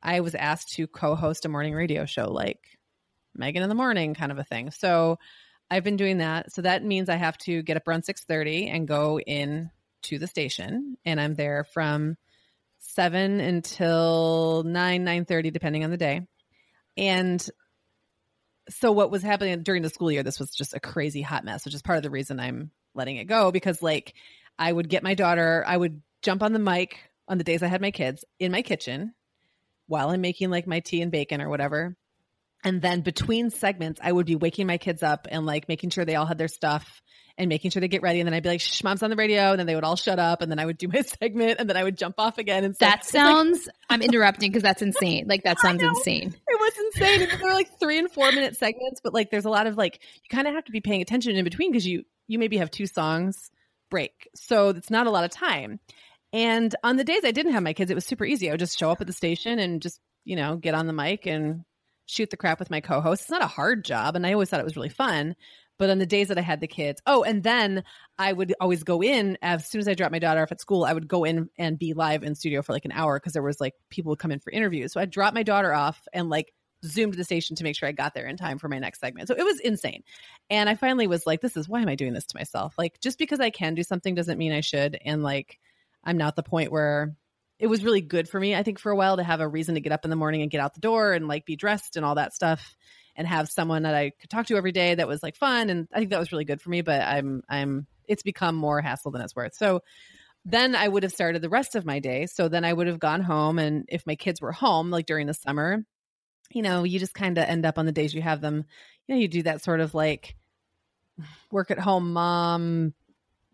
I was asked to co-host a morning radio show like Meagan in the morning kind of a thing. So I've been doing that. So that means I have to get up around 6:30 and go in to the station and I'm there from 7 until 9 9:30 depending on the day and so what was happening during the school year, this was just a crazy hot mess, which is part of the reason I'm letting it go because like I would get my daughter, I would jump on the mic on the days I had my kids in my kitchen while I'm making like my tea and bacon or whatever. And then between segments, I would be waking my kids up and like making sure they all had their stuff and making sure they get ready. And then I'd be like, shh, mom's on the radio. And then they would all shut up. And then I would do my segment and then I would jump off again. And that sounds, like, I'm interrupting because that's insane. Like that sounds insane. It was insane. And they were like three and four minute segments, but like there's a lot of like, you kind of have to be paying attention in between because you, you maybe have two songs break. So it's not a lot of time. And on the days I didn't have my kids, it was super easy. I would just show up at the station and just, you know, get on the mic and shoot the crap with my co-host. It's not a hard job, and I always thought it was really fun. But on the days that I had the kids, oh, and then I would always go in as soon as I dropped my daughter off at school. I would go in and be live in studio for like an hour because there was like people would come in for interviews. So I'd drop my daughter off and like zoomed to the station to make sure I got there in time for my next segment. So it was insane. And I finally was like, this is why am I doing this to myself? Like just because I can do something doesn't mean I should. And like I'm not the point where it was really good for me, I think, for a while to have a reason to get up in the morning and get out the door and like be dressed and all that stuff and have someone that I could talk to every day that was like fun. And I think that was really good for me, but I'm, I'm, it's become more hassle than it's worth. So then I would have started the rest of my day. So then I would have gone home. And if my kids were home, like during the summer, you know, you just kind of end up on the days you have them, you know, you do that sort of like work at home mom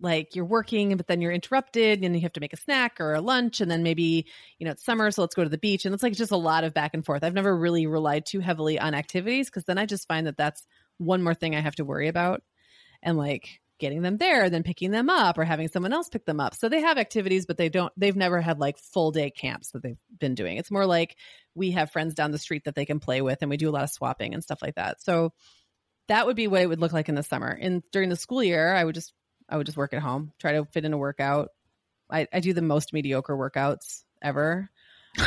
like you're working but then you're interrupted and you have to make a snack or a lunch and then maybe you know it's summer so let's go to the beach and it's like just a lot of back and forth. I've never really relied too heavily on activities because then i just find that that's one more thing i have to worry about and like getting them there then picking them up or having someone else pick them up. So they have activities but they don't they've never had like full day camps that they've been doing. It's more like we have friends down the street that they can play with and we do a lot of swapping and stuff like that. So that would be what it would look like in the summer. And during the school year i would just I would just work at home, try to fit in a workout. I, I do the most mediocre workouts ever,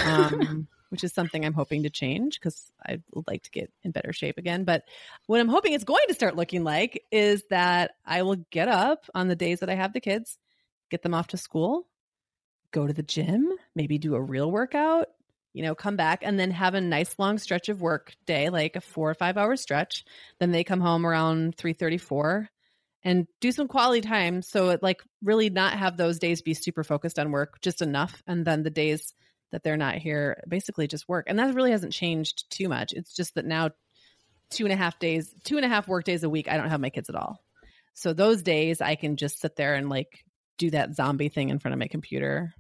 um, which is something I'm hoping to change because I would like to get in better shape again. But what I'm hoping it's going to start looking like is that I will get up on the days that I have the kids, get them off to school, go to the gym, maybe do a real workout, you know, come back and then have a nice long stretch of work day, like a four or five hour stretch. Then they come home around 334 and do some quality time so it like really not have those days be super focused on work just enough and then the days that they're not here basically just work. And that really hasn't changed too much. It's just that now two and a half days two and a half work days a week i don't have my kids at all. So those days i can just sit there and like do that zombie thing in front of my computer.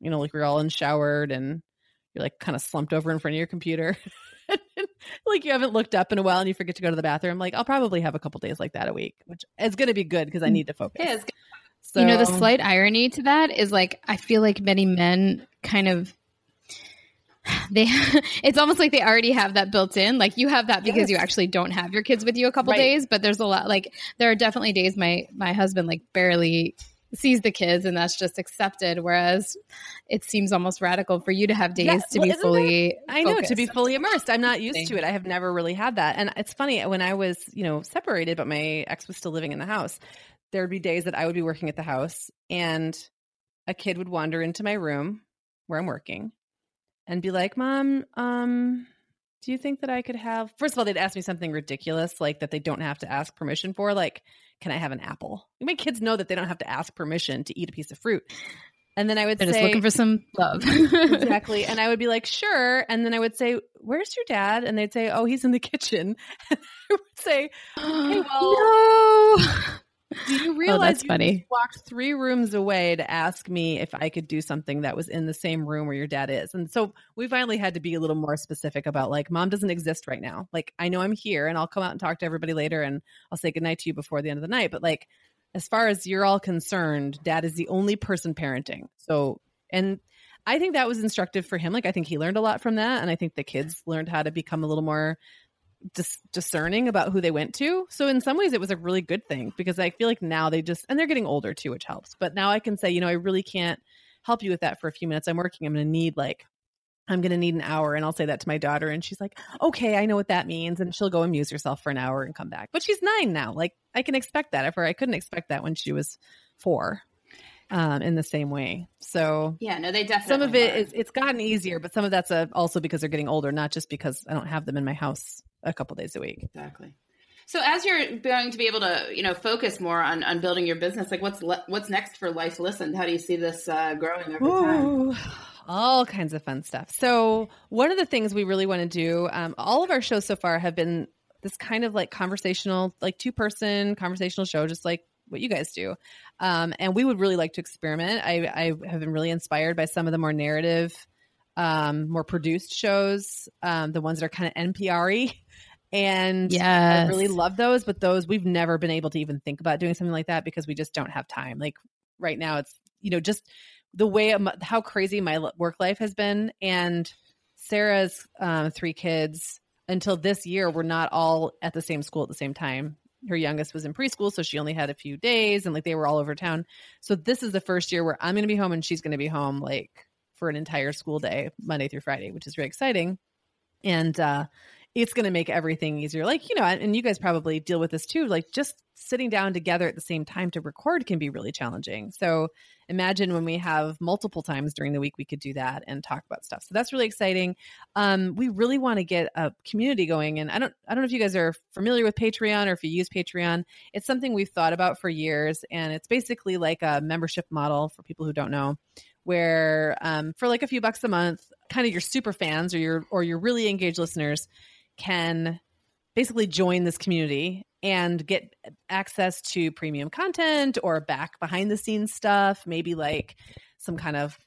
You know like we're all in showered and you're like kind of slumped over in front of your computer like you haven't looked up in a while and you forget to go to the bathroom. Like I'll probably have a couple days like that a week, which is going to be good because I mm. need to focus. Yeah, so, you know, the slight irony to that is like I feel like many men kind of they it's almost like they already have that built in like you have that because yes. you actually don't have your kids with you a couple right. days but there's a lot like there are definitely days my my husband like barely sees the kids and that's just accepted whereas it seems almost radical for you to have days yeah, to well, be fully that, i know to be fully immersed. I'm not used to it. I have never really had that. And it's funny when i was you know separated but my ex was still living in the house there would be days that i would be working at the house and a kid would wander into my room where i'm working and be like mom um do you think that i could have first of all they'd ask me something ridiculous like that they don't have to ask permission for like can I have an apple? My kids know that they don't have to ask permission to eat a piece of fruit. And then I would They're say, just looking for some love. exactly. And I would be like, sure. And then I would say, where's your dad? And they'd say, oh, he's in the kitchen. I would say, okay, well, no. Do you realize oh, that's you funny. walked three rooms away to ask me if I could do something that was in the same room where your dad is? And so we finally had to be a little more specific about like, mom doesn't exist right now. Like, I know I'm here and I'll come out and talk to everybody later and I'll say goodnight to you before the end of the night. But like, as far as you're all concerned, dad is the only person parenting. So, and I think that was instructive for him. Like, I think he learned a lot from that. And I think the kids learned how to become a little more dis- discerning about who they went to. So in some ways, it was a really good thing because I feel like now they just and they're getting older too, which helps. But now I can say, you know, I really can't help you with that for a few minutes. I'm working. I'm going to need like I'm going to need an hour. And I'll say that to my daughter. And she's like, okay, I know what that means. And she'll go amuse herself for an hour and come back. But she's nine now. Like, I can expect that of her. I couldn't expect that when she was four um, in the same way. So, yeah, no, they definitely. Some of it is, it's gotten easier, but some of that's a, also because they're getting older, not just because I don't have them in my house a couple days a week. Exactly. So as you're going to be able to, you know, focus more on, on building your business, like what's le- what's next for Life Listened? How do you see this uh, growing over Ooh, time? All kinds of fun stuff. So one of the things we really want to do, um, all of our shows so far have been this kind of like conversational, like two person conversational show, just like what you guys do. Um, and we would really like to experiment. I, I have been really inspired by some of the more narrative um, more produced shows, um, the ones that are kind of NPR And yeah, I really love those, but those we've never been able to even think about doing something like that because we just don't have time. Like right now, it's, you know, just the way, how crazy my work life has been. And Sarah's um, three kids until this year were not all at the same school at the same time. Her youngest was in preschool, so she only had a few days and like they were all over town. So this is the first year where I'm going to be home and she's going to be home like for an entire school day, Monday through Friday, which is really exciting. And uh, it's going to make everything easier. Like, you know, and you guys probably deal with this too. Like, just sitting down together at the same time to record can be really challenging. So, imagine when we have multiple times during the week we could do that and talk about stuff. So that's really exciting. Um, we really want to get a community going, and I don't, I don't know if you guys are familiar with Patreon or if you use Patreon. It's something we've thought about for years, and it's basically like a membership model for people who don't know where um, for like a few bucks a month, kind of your super fans or your or your really engaged listeners can basically join this community and get access to premium content or back behind the scenes stuff, maybe like some kind of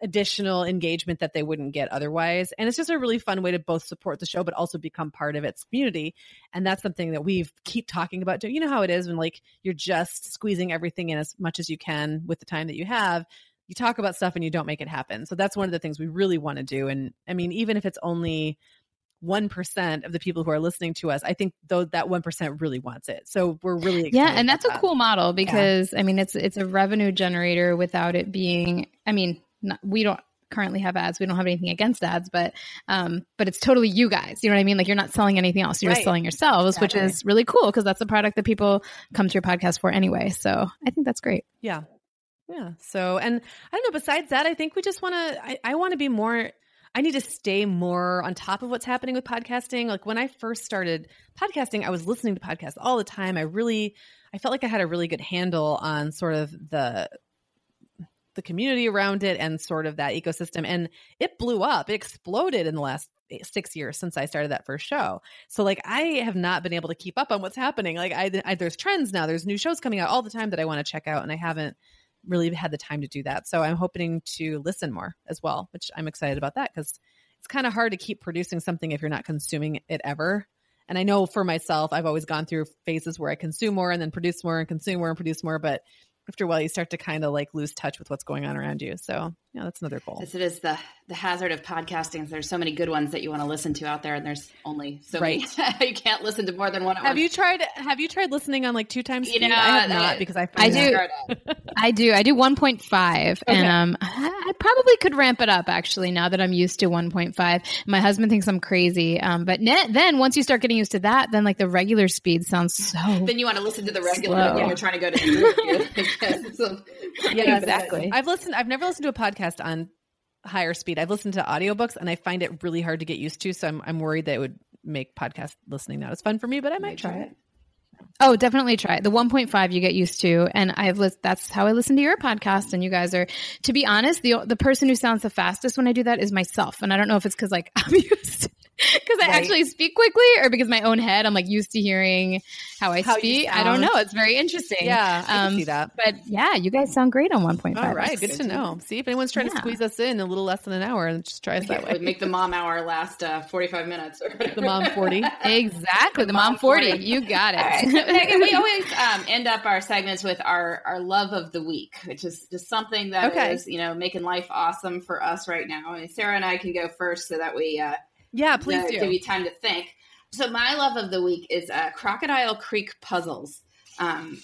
additional engagement that they wouldn't get otherwise. And it's just a really fun way to both support the show but also become part of its community. And that's something that we've keep talking about. You know how it is when like you're just squeezing everything in as much as you can with the time that you have you talk about stuff and you don't make it happen. So that's one of the things we really want to do. And I mean, even if it's only 1% of the people who are listening to us, I think though that 1% really wants it. So we're really Yeah, and that's a that. cool model because yeah. I mean it's it's a revenue generator without it being I mean, not, we don't currently have ads. We don't have anything against ads, but um but it's totally you guys. You know what I mean? Like you're not selling anything else. You're right. just selling yourselves, exactly. which is really cool because that's the product that people come to your podcast for anyway. So, I think that's great. Yeah. Yeah. So, and I don't know, besides that, I think we just want to, I, I want to be more, I need to stay more on top of what's happening with podcasting. Like when I first started podcasting, I was listening to podcasts all the time. I really, I felt like I had a really good handle on sort of the, the community around it and sort of that ecosystem. And it blew up, it exploded in the last six years since I started that first show. So like I have not been able to keep up on what's happening. Like I, I there's trends now, there's new shows coming out all the time that I want to check out, and I haven't really had the time to do that. So I'm hoping to listen more as well, which I'm excited about that because it's kind of hard to keep producing something if you're not consuming it ever. And I know for myself, I've always gone through phases where I consume more and then produce more and consume more and produce more. But after a while you start to kind of like lose touch with what's going on around you. So yeah, that's another goal. Yes, it is the the hazard of podcasting. is There's so many good ones that you want to listen to out there, and there's only so right. many. you can't listen to more than one. have once. you tried? Have you tried listening on like two times? You know, I have not because I I do. I do. I do 1.5, okay. and um, I probably could ramp it up actually now that I'm used to 1.5. My husband thinks I'm crazy, um, but net, then once you start getting used to that, then like the regular speed sounds so. Then you want to listen to the regular when you're trying to go to the so, yeah, exactly. I've listened. I've never listened to a podcast on higher speed. I've listened to audiobooks and I find it really hard to get used to. So I'm I'm worried that it would make podcast listening not as fun for me, but I might try it. Oh, definitely try it. The 1.5 you get used to, and I've li- that's how I listen to your podcast. And you guys are, to be honest, the the person who sounds the fastest when I do that is myself, and I don't know if it's because like I'm used because I right. actually speak quickly, or because my own head, I'm like used to hearing how I how speak. I don't know. It's very interesting. Yeah, I um, see that. But yeah, you guys sound great on 1.5. All right, good to know. See if anyone's trying yeah. to squeeze us in a little less than an hour, and just try us that way. Make the mom hour last uh, 45 minutes. Or the mom 40. exactly, the, the mom, mom 40. 40. You got it. Right. Meagan, we always um, end up our segments with our our love of the week, which is just something that okay. is you know making life awesome for us right now. And Sarah and I can go first so that we. Uh, yeah, please do. Give you time to think. So my love of the week is uh, Crocodile Creek Puzzles. Um,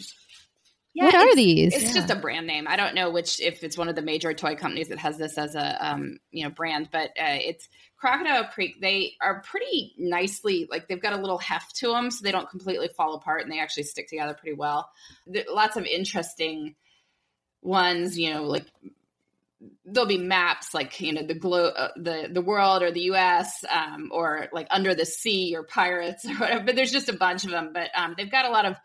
yeah, what are these? It's yeah. just a brand name. I don't know which if it's one of the major toy companies that has this as a um, you know brand, but uh, it's Crocodile Creek. They are pretty nicely like they've got a little heft to them, so they don't completely fall apart, and they actually stick together pretty well. There, lots of interesting ones, you know, like there'll be maps like you know the globe uh, the the world or the us um, or like under the sea or pirates or whatever but there's just a bunch of them but um, they've got a lot of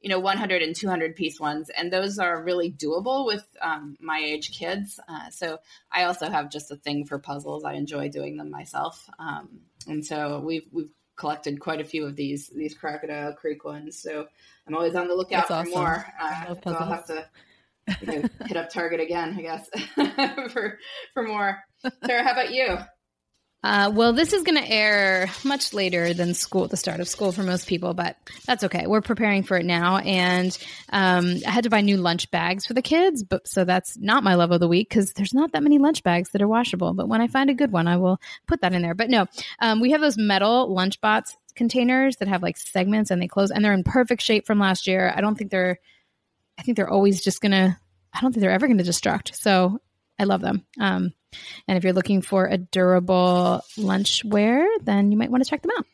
you know 100 and 200 piece ones and those are really doable with um, my age kids uh, so i also have just a thing for puzzles i enjoy doing them myself um, and so we've we've collected quite a few of these these crocodile creek ones so i'm always on the lookout That's for awesome. more uh, so i'll have to hit up Target again, I guess, for for more. Sarah, how about you? Uh, well, this is going to air much later than school, the start of school for most people, but that's okay. We're preparing for it now, and um, I had to buy new lunch bags for the kids, but so that's not my love of the week because there's not that many lunch bags that are washable. But when I find a good one, I will put that in there. But no, um, we have those metal lunchbox containers that have like segments and they close, and they're in perfect shape from last year. I don't think they're I think they're always just gonna. I don't think they're ever going to destruct. So I love them. Um, and if you're looking for a durable lunchware, then you might want to check them out.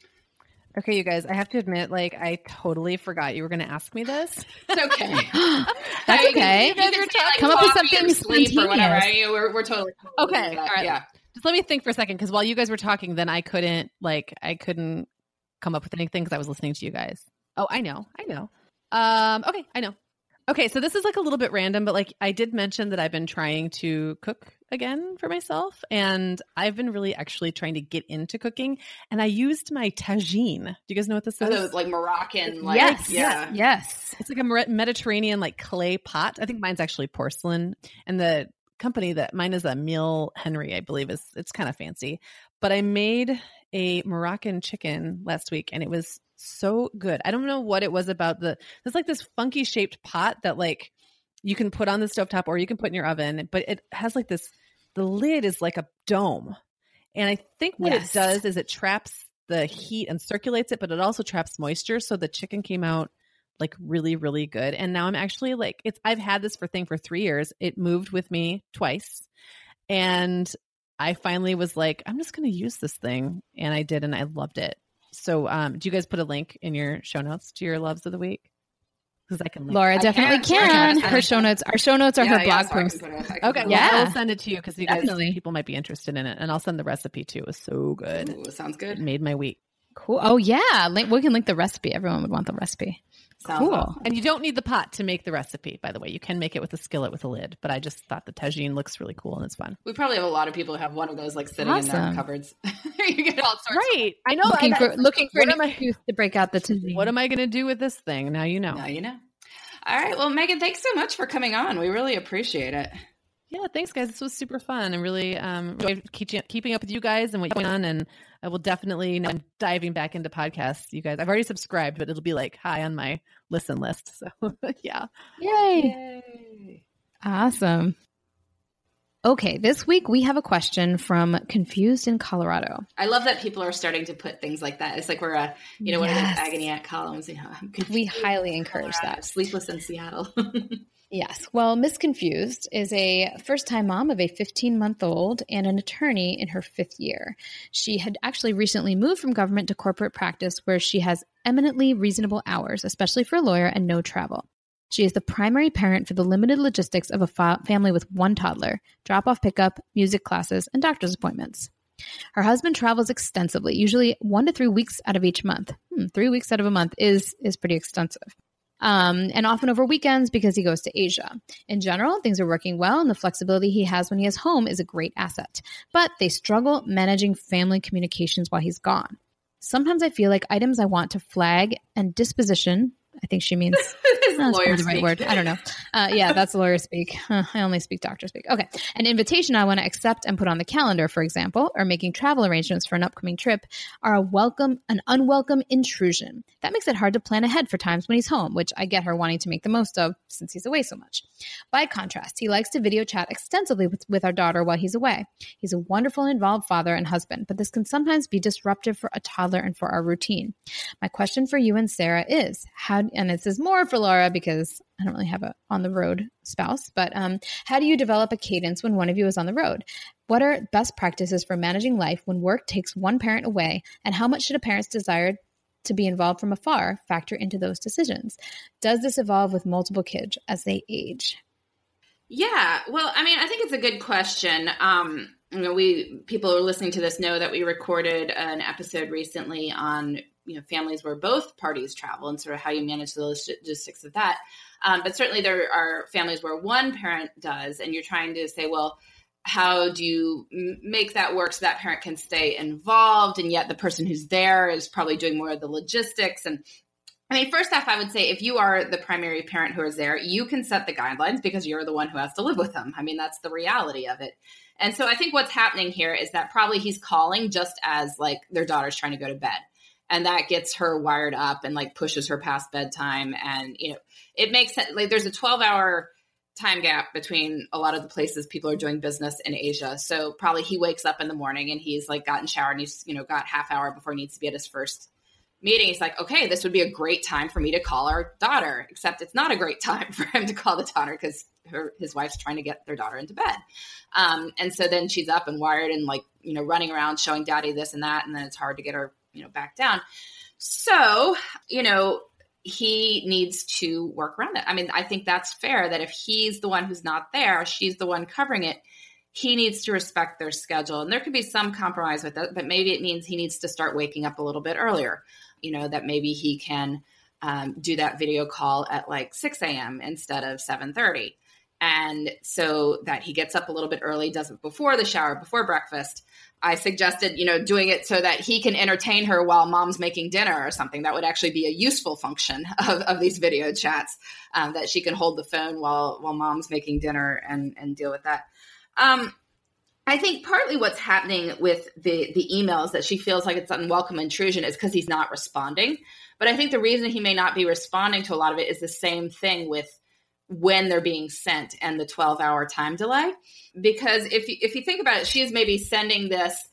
Okay, you guys, I have to admit, like, I totally forgot you were going to ask me this. It's okay. That's okay. You, guys are talking. Come up with something sleep or whatever. I we're, we're totally okay. All right. Yeah. Just let me think for a second, because while you guys were talking, then I couldn't, like, I couldn't come up with anything because I was listening to you guys. Oh, I know. I know. Um, okay, I know. Okay, so this is like a little bit random, but like I did mention that I've been trying to cook again for myself, and I've been really actually trying to get into cooking. And I used my tagine. Do you guys know what this oh, is? Oh, like Moroccan, like yes, yeah. yes. It's like a Mediterranean like clay pot. I think mine's actually porcelain, and the company that mine is a Emile Henry, I believe is it's kind of fancy. But I made a Moroccan chicken last week, and it was so good. I don't know what it was about the there's like this funky shaped pot that like you can put on the stovetop or you can put in your oven, but it has like this the lid is like a dome. And I think what yes. it does is it traps the heat and circulates it, but it also traps moisture. So the chicken came out like really, really good. And now I'm actually like it's I've had this for thing for three years. It moved with me twice. And I finally was like, I'm just gonna use this thing. And I did and I loved it. So, um, do you guys put a link in your show notes to your loves of the week? Because I can. Link. Laura definitely can. can. Her show notes. Our show notes are yeah, her blog posts. Okay, yeah, I'll send it to you because you guys people might be interested in it, and I'll send the recipe too. It was so good. Ooh, sounds good. It made my week. Cool. Oh yeah, link, we can link the recipe. Everyone would want the recipe. Sounds cool. Awesome. And you don't need the pot to make the recipe, by the way. You can make it with a skillet with a lid, but I just thought the tagine looks really cool and it's fun. We probably have a lot of people who have one of those like sitting awesome. in their cupboards. you get all sorts. Right. I know. Looking for looking for an excuse to break out the tagine. What am I going to do with this thing? Now you know. Now you know. All right. Well, Meagan, thanks so much for coming on. We really appreciate it. Yeah, thanks, guys. This was super fun and really um, keeping up with you guys and what's going on. And I will definitely, now I'm diving back into podcasts, you guys. I've already subscribed, but it'll be like high on my listen list. So, yeah. Yay. Yay. Awesome. Okay, this week we have a question from Confused in Colorado. I love that people are starting to put things like that. It's like we're a, you know, yes. one of those agony at columns. You know, we highly encourage that. Sleepless in Seattle. Yes. Well, Miss Confused is a first time mom of a 15 month old and an attorney in her fifth year. She had actually recently moved from government to corporate practice where she has eminently reasonable hours, especially for a lawyer, and no travel. She is the primary parent for the limited logistics of a fa- family with one toddler, drop off pickup, music classes, and doctor's appointments. Her husband travels extensively, usually one to three weeks out of each month. Hmm, three weeks out of a month is is pretty extensive. Um, and often over weekends because he goes to Asia. In general, things are working well, and the flexibility he has when he is home is a great asset. But they struggle managing family communications while he's gone. Sometimes I feel like items I want to flag and disposition I think she means that's lawyer the right word. I don't know. Uh, yeah, that's lawyer speak. I only speak doctor speak. Okay. An invitation I want to accept and put on the calendar, for example, or making travel arrangements for an upcoming trip are a welcome, an unwelcome intrusion. That makes it hard to plan ahead for times when he's home, which I get her wanting to make the most of since he's away so much. By contrast, he likes to video chat extensively with, with our daughter while he's away. He's a wonderful, involved father and husband, but this can sometimes be disruptive for a toddler and for our routine. My question for you and Sarah is how and this is more for Laura because I don't really have a on the road spouse, but um, how do you develop a cadence when one of you is on the road? What are best practices for managing life when work takes one parent away? And how much should a parent's desire to be involved from afar factor into those decisions? Does this evolve with multiple kids as they age? Yeah, well, I mean, I think it's a good question. Um, you know, we people who are listening to this know that we recorded an episode recently on you know families where both parties travel and sort of how you manage the logistics of that. Um, but certainly there are families where one parent does, and you're trying to say, well, how do you make that work so that parent can stay involved, and yet the person who's there is probably doing more of the logistics and I mean, first off, I would say if you are the primary parent who is there, you can set the guidelines because you're the one who has to live with them. I mean, that's the reality of it. And so I think what's happening here is that probably he's calling just as like their daughter's trying to go to bed and that gets her wired up and like pushes her past bedtime and you know it makes sense like there's a 12 hour time gap between a lot of the places people are doing business in asia. So probably he wakes up in the morning and he's like gotten showered and he's you know got half hour before he needs to be at his first meeting. He's like okay this would be a great time for me to call our daughter except it's not a great time for him to call the daughter because his wife's trying to get their daughter into bed. Um, and so then she's up and wired and like you know running around showing daddy this and that and then it's hard to get her you know back down. So you know he needs to work around it i mean i think that's fair that if he's the one who's not there she's the one covering it he needs to respect their schedule. And there could be some compromise with it but maybe it means he needs to start waking up a little bit earlier you know that maybe he can um, do that video call at like 6 a.m instead of 7.30 and so that he gets up a little bit early does it before the shower before breakfast I suggested, you know, doing it so that he can entertain her while mom's making dinner or something. That would actually be a useful function of, of these video chats, um, that she can hold the phone while while mom's making dinner and and deal with that. Um, I think partly what's happening with the the emails that she feels like it's unwelcome intrusion is because he's not responding. But I think the reason he may not be responding to a lot of it is the same thing with when they're being sent and the 12 hour time delay. Because if you, if you think about it she is maybe sending this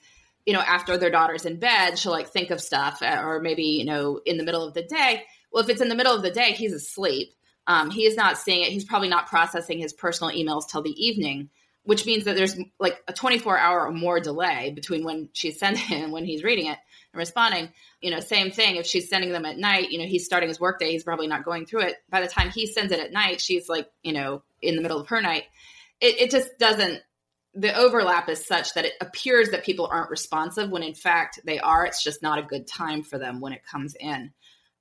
you know after their daughter's in bed she'll like think of stuff uh, or maybe you know in the middle of the day. Well if it's in the middle of the day he's asleep. Um, he is not seeing it. He's probably not processing his personal emails till the evening which means that there's like a 24 hour or more delay between when she's sending it and when he's reading it and responding. You know, same thing. If she's sending them at night, you know, he's starting his workday, he's probably not going through it. By the time he sends it at night, she's like, you know, in the middle of her night. It, it just doesn't. The overlap is such that it appears that people aren't responsive when in fact they are. It's just not a good time for them when it comes in.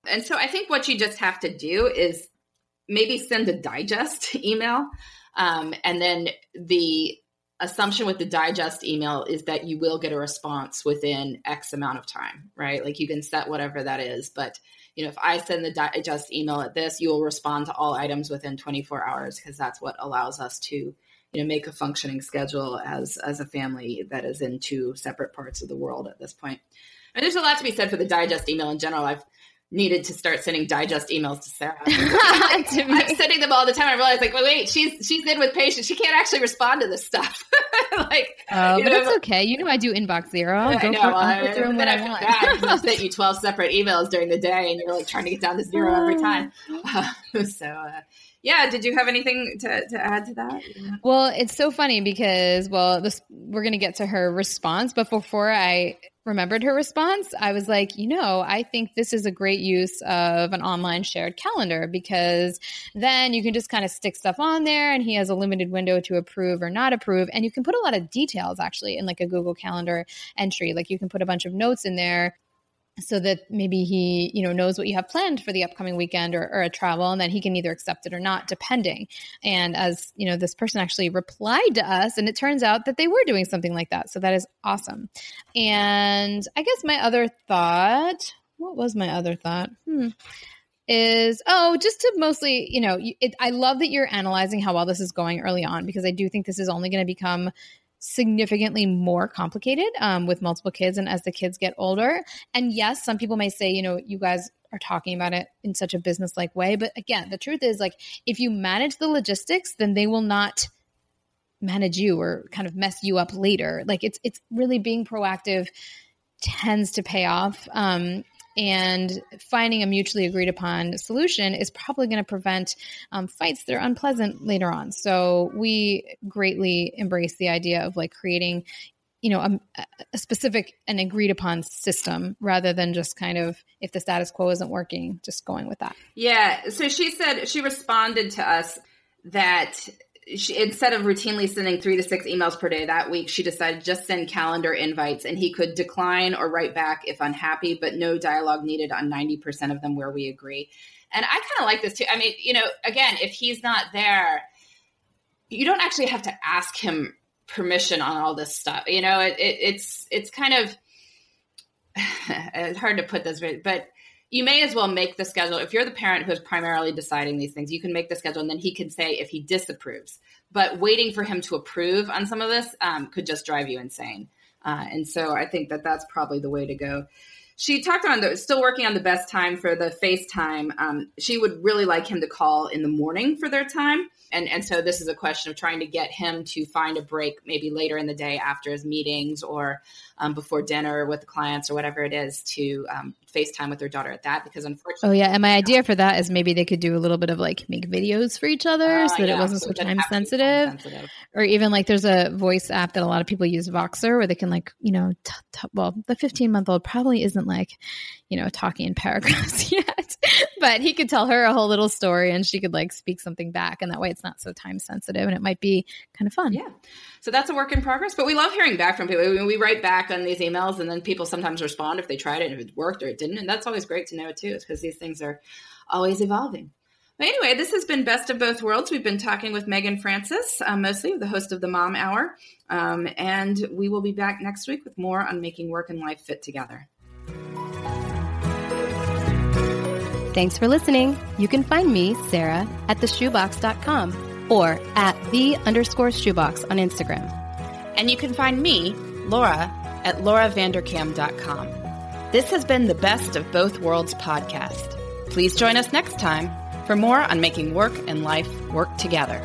And so I think what you just have to do is maybe send a digest email um, and then the assumption with the digest email is that you will get a response within X amount of time, right? Like you can set whatever that is. But, you know, if I send the digest email at this, you will respond to all items within 24 hours because that's what allows us to, you know, make a functioning schedule as as a family that is in two separate parts of the world at this point. And there's a lot to be said for the digest email in general. I've needed to start sending digest emails to Sarah. to I'm sending them all the time. I realized, like, wait, wait, she's she's in with patients. She can't actually respond to this stuff. like, oh, but know, it's okay. You know, I do inbox zero. I'll go I know, for, I'll go through when I, want. I sent you twelve separate emails during the day, and you're like trying to get down to zero every time. so. Uh, yeah did you have anything to, to add to that well it's so funny because well this we're going to get to her response but before i remembered her response, I was like, you know, I think this is a great use of an online shared calendar because then you can just kind of stick stuff on there and he has a limited window to approve or not approve. And you can put a lot of details actually in like a Google Calendar entry. Like you can put a bunch of notes in there so that maybe he you know knows what you have planned for the upcoming weekend or, or, a travel and then he can either accept it or not depending. And as you know this person actually replied to us and it turns out that they were doing something like that. So that is awesome. And i guess my other thought what was my other thought? Hmm. Is oh just to mostly you know it, i love that you're analyzing how well this is going early on because i do think this is only going to become significantly more complicated um, with multiple kids and as the kids get older. And yes, some people may say, you know, you guys are talking about it in such a business like way. But again, the truth is like if you manage the logistics, then they will not manage you or kind of mess you up later. Like it's it's really being proactive tends to pay off. Um, and finding a mutually agreed upon solution is probably going to prevent um, fights that are unpleasant later on. So we greatly embrace the idea of like creating you know a, a, specific and agreed upon system rather than just kind of if the status quo isn't working just going with that yeah so she said she responded to us that she, instead of routinely sending three to six emails per day that week, she decided just send calendar invites and he could decline or write back if unhappy, but no dialogue needed on 90% of them where we agree. And I kind of like this too. I mean, you know, again, if he's not there, you don't actually have to ask him permission on all this stuff. You know, it, it, it's it's kind of it's hard to put this, but you may as well make the schedule. If you're the parent who's primarily deciding these things, you can make the schedule and then he can say if he disapproves. But waiting for him to approve on some of this um, could just drive you insane. Uh, and so I think that that's probably the way to go. She talked on the still working on the best time for the FaceTime. Um, she would really like him to call in the morning for their time and and so this is a question of trying to get him to find a break maybe later in the day after his meetings or um, before dinner with the clients or whatever it is to um, FaceTime with their daughter at that because unfortunately. Oh yeah, and my idea for that is maybe they could do a little bit of like make videos for each other uh, so that yeah, it wasn't so, so time sensitive. sensitive. or even like there's a voice app that a lot of people use, Voxer, where they can like you know, t- t- well, the 15 month old probably isn't like you know talking in paragraphs yet, but he could tell her a whole little story and she could like speak something back, and that way it's not so time sensitive and it might be kind of fun. Yeah. So that's a work in progress, but we love hearing back from people. We, we write back on these emails and then people sometimes respond if they tried it, if it worked or it didn't. And that's always great to know too, because these things are always evolving. But anyway, this has been Best of Both Worlds. We've been talking with Meagan Francis, uh, mostly the host of the Mom Hour. Um, and we will be back next week with more on making work and life fit together. Thanks for listening. You can find me, Sarah, at theshoebox.com or at the underscore shoebox on Instagram. And you can find me, Laura, at lauravanderkam.com. This has been the Best of Both Worlds podcast. Please join us next time for more on making work and life work together.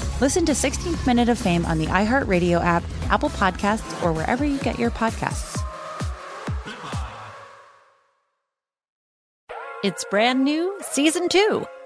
Listen to 16th Minute of Fame on the iHeartRadio app, Apple Podcasts, or wherever you get your podcasts. It's brand new, season two.